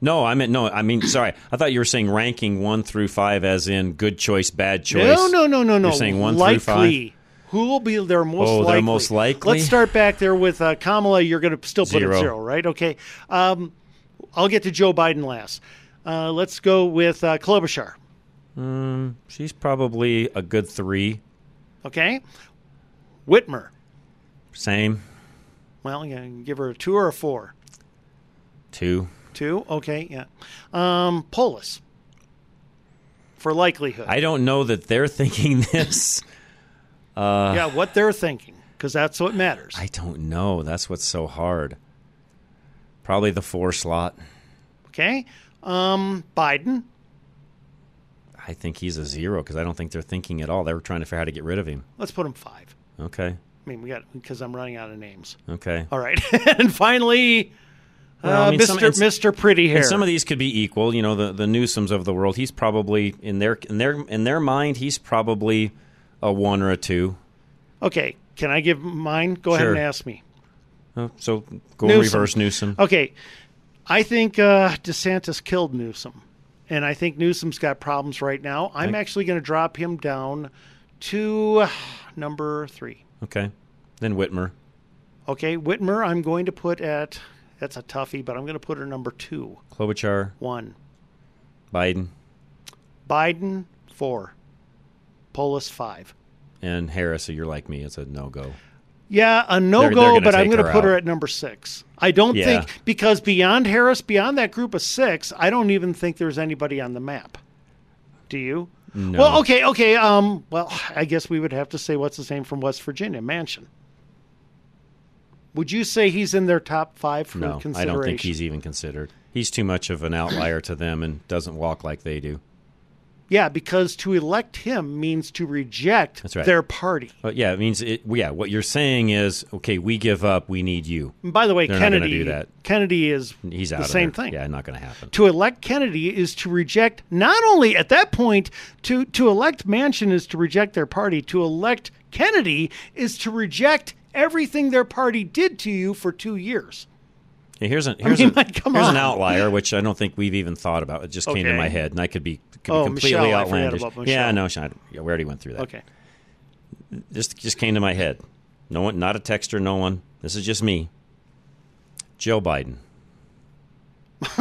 No, I meant no. I mean, sorry. I thought you were saying ranking one through five, as in good choice, bad choice. No, no, no, no, no. You're saying one likely. through five. Who will be their most Oh, likely? their most likely? Let's start back there with uh, Kamala. You're going to still put Zero. at zero, right? Okay. Um, I'll get to Joe Biden last. Uh, let's go with uh, Klobuchar. Mm, she's probably a good three. Okay. Whitmer. Same Well, you can give her a two or a four. two. Two. Okay. Yeah. Um, Polis. For likelihood. I don't know that they're thinking this. Uh, yeah, what they're thinking, because that's what matters. I don't know. That's what's so hard. Probably the four slot. Okay. Um, Biden. I think he's a zero because I don't think they're thinking at all. They were trying to figure out how to get rid of him. Let's put him five. Okay. I mean, we got because I'm running out of names. Okay. All right, and finally, Well, uh, I mean, some- Mister and- Mister Pretty Hair. And some of these could be equal. You know, the the Newsoms of the world. He's probably in their in their in their mind. He's probably a one or a two. okay, can I give mine? Go ahead Sure. and ask me. Oh, so go Newsom. reverse Newsom. Okay, I think uh, DeSantis killed Newsom, and I think Newsom's got problems right now. I'm actually going to drop him down to uh, number three. Okay. Then Whitmer. Okay, Whitmer, I'm going to put at that's a toughie, but I'm going to put her number two. Klobuchar. One. Biden. Biden four. Polis five. And Harris. So you're like me. It's a no go. Yeah, a no go, but I'm going to put her at number six. I don't Yeah. think because beyond Harris, beyond that group of six, I don't even think there's anybody on the map. Do you? No. Well, okay, okay. Um, well, I guess we would have to say what's his name from West Virginia, Manchin. Would you say he's in their top five for No, consideration? I don't think he's even considered. He's too much of an outlier to them and doesn't walk like they do. Yeah, because to elect him means to reject That's right. their party. But yeah, it means it. Yeah, what you're saying is okay. We give up. We need you. And by the way, They're Kennedy do that. Kennedy is He's the out. of same there. thing. Yeah, not going to happen. To elect Kennedy is to reject not only at that point to to elect Manchin is to reject their party. To elect Kennedy is to reject everything their party did to you for two years. Yeah, here's an I here's, mean, a- like, here's an outlier, which I don't think we've even thought about. It just came to my head, and I could be, could Oh, be completely Michelle, outlandish. Yeah, no, Sean, yeah, we already went through that. Okay. This just came to my head. No one, not a texter, no one. This is just me. Joe Biden.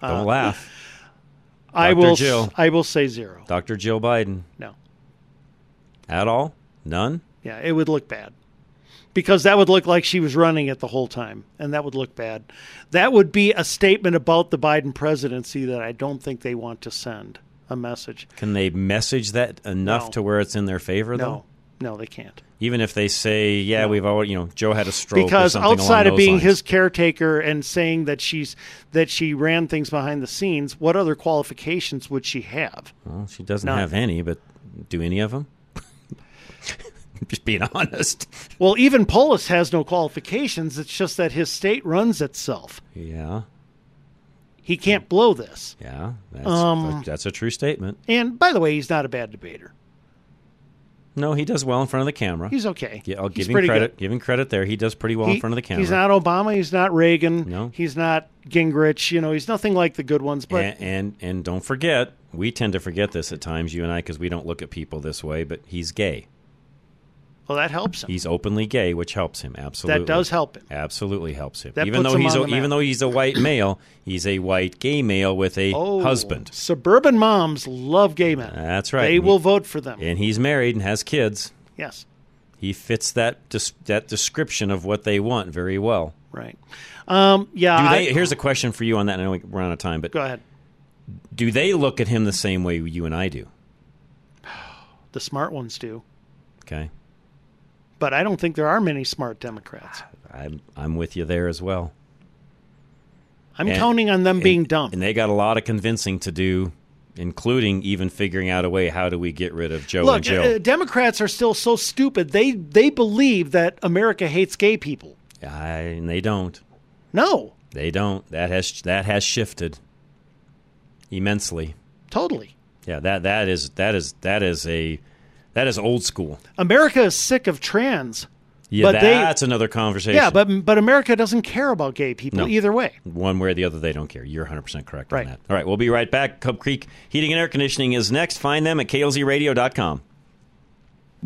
don't laugh. I Dr. will. Jill. I will say zero. Dr. Jill Biden. No. At all? None? Yeah, it would look bad. Because that would look like she was running it the whole time, and that would look bad. That would be a statement about the Biden presidency that I don't think they want to send a message. Can they message that enough No. to where it's in their favor, though? No, no, they can't. Even if they say, "Yeah, we've already," you know, Joe had a stroke. or because outside of being lines. his caretaker and saying that she's that she ran things behind the scenes, what other qualifications would she have? well, she doesn't None. have any, but do any of them? Just being honest. Well, even Polis has no qualifications. It's just that his state runs itself. Yeah, He can't blow this. yeah, that's, Um, that's a true statement. And by the way, he's not a bad debater. No, he does well in front of the camera. He's okay. Yeah, I'll He's give him credit. good. Give him credit there. He does pretty well He- in front of the camera. He's not Obama. He's not Reagan. No. He's not Gingrich. You know, he's nothing like the good ones. But and, and and don't forget, we tend to forget this at times, you and I, because we don't look at people this way. But he's gay. Well, that helps him. He's openly gay, which helps him absolutely. That does help him. Absolutely helps him. That even though him he's a, even though he's a white male, he's a white gay male with a Oh, husband. Suburban moms love gay men. That's right. They And will he- vote for them. And he's married and has kids. Yes. He fits that des- that description of what they want very well. Right. Um, yeah. Do I- here's a question for you on that. I know we're out of time, but Go ahead. do they look at him the same way you and I do? The smart ones do. Okay, But I don't think there are many smart Democrats. I'm I'm with you there as well. I'm And- counting on them and- being dumb. and they got a lot of convincing to do, including even figuring out a way how do we get rid of Joe Look, and Jill. uh, Democrats are still so stupid. They they believe that America hates gay people. I, and they don't. No, They don't. That has that has shifted immensely. totally. Yeah, that that is that is that is a that is old school. America is sick of trans. Yeah, but they- that's another conversation. Yeah, but but America doesn't care about gay people No. either way. one way or the other, they don't care. You're 100% correct Right. on that. All right, we'll be right back. Cub Creek Heating and Air Conditioning is next. Find them at klzradio.com.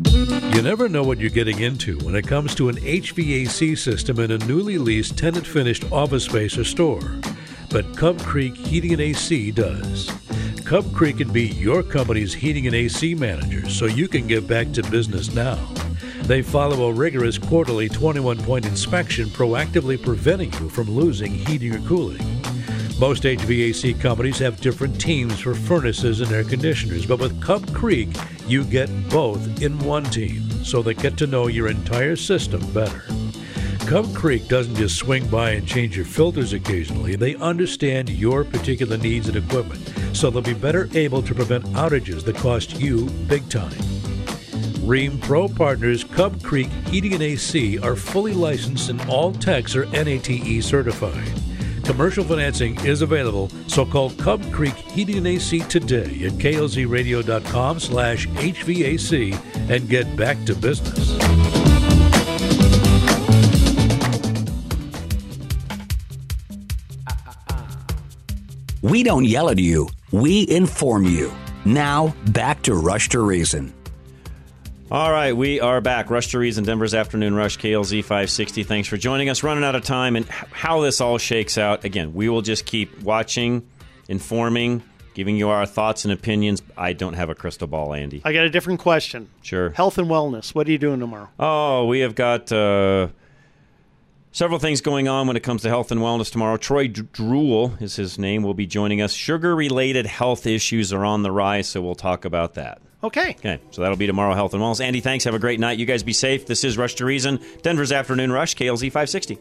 You never know what you're getting into when it comes to an HVAC system in a newly leased tenant finished office space or store. But Cub Creek Heating and AC does. Cub Creek can be your company's heating and AC manager so you can get back to business now. They follow a rigorous quarterly 21 point inspection, proactively preventing you from losing heating or cooling. Most HVAC companies have different teams for furnaces and air conditioners, but with Cub Creek, you get both in one team, so they get to know your entire system better. Cub Creek doesn't just swing by and change your filters occasionally. They understand your particular needs and equipment, so they'll be better able to prevent outages that cost you big time. Rheem Pro Partners Cub Creek Heating and AC are fully licensed and all techs are NATE certified. Commercial financing is available, so call Cub Creek Heating and AC today at klzradio.com slash HVAC and get back to business. We don't yell at you, we inform you. Now, back to Rush to Reason. All right, we are back. Rush to Reason, Denver's Afternoon Rush, KLZ 560. Thanks for joining us. Running out of time and how this all shakes out. Again, we will just keep watching, informing, giving you our thoughts and opinions. I don't have a crystal ball, Andy. I got a different question. Sure. Health and wellness. What are you doing tomorrow? Oh, we have got uh, several things going on when it comes to health and wellness tomorrow. Troy Drool is his name. Will be joining us. Sugar related health issues are on the rise, so we'll talk about that. Okay. Okay, so that'll be tomorrow, Health and Wellness. Andy, thanks. Have a great night. You guys be safe. This is Rush to Reason, Denver's Afternoon Rush, KLZ 560.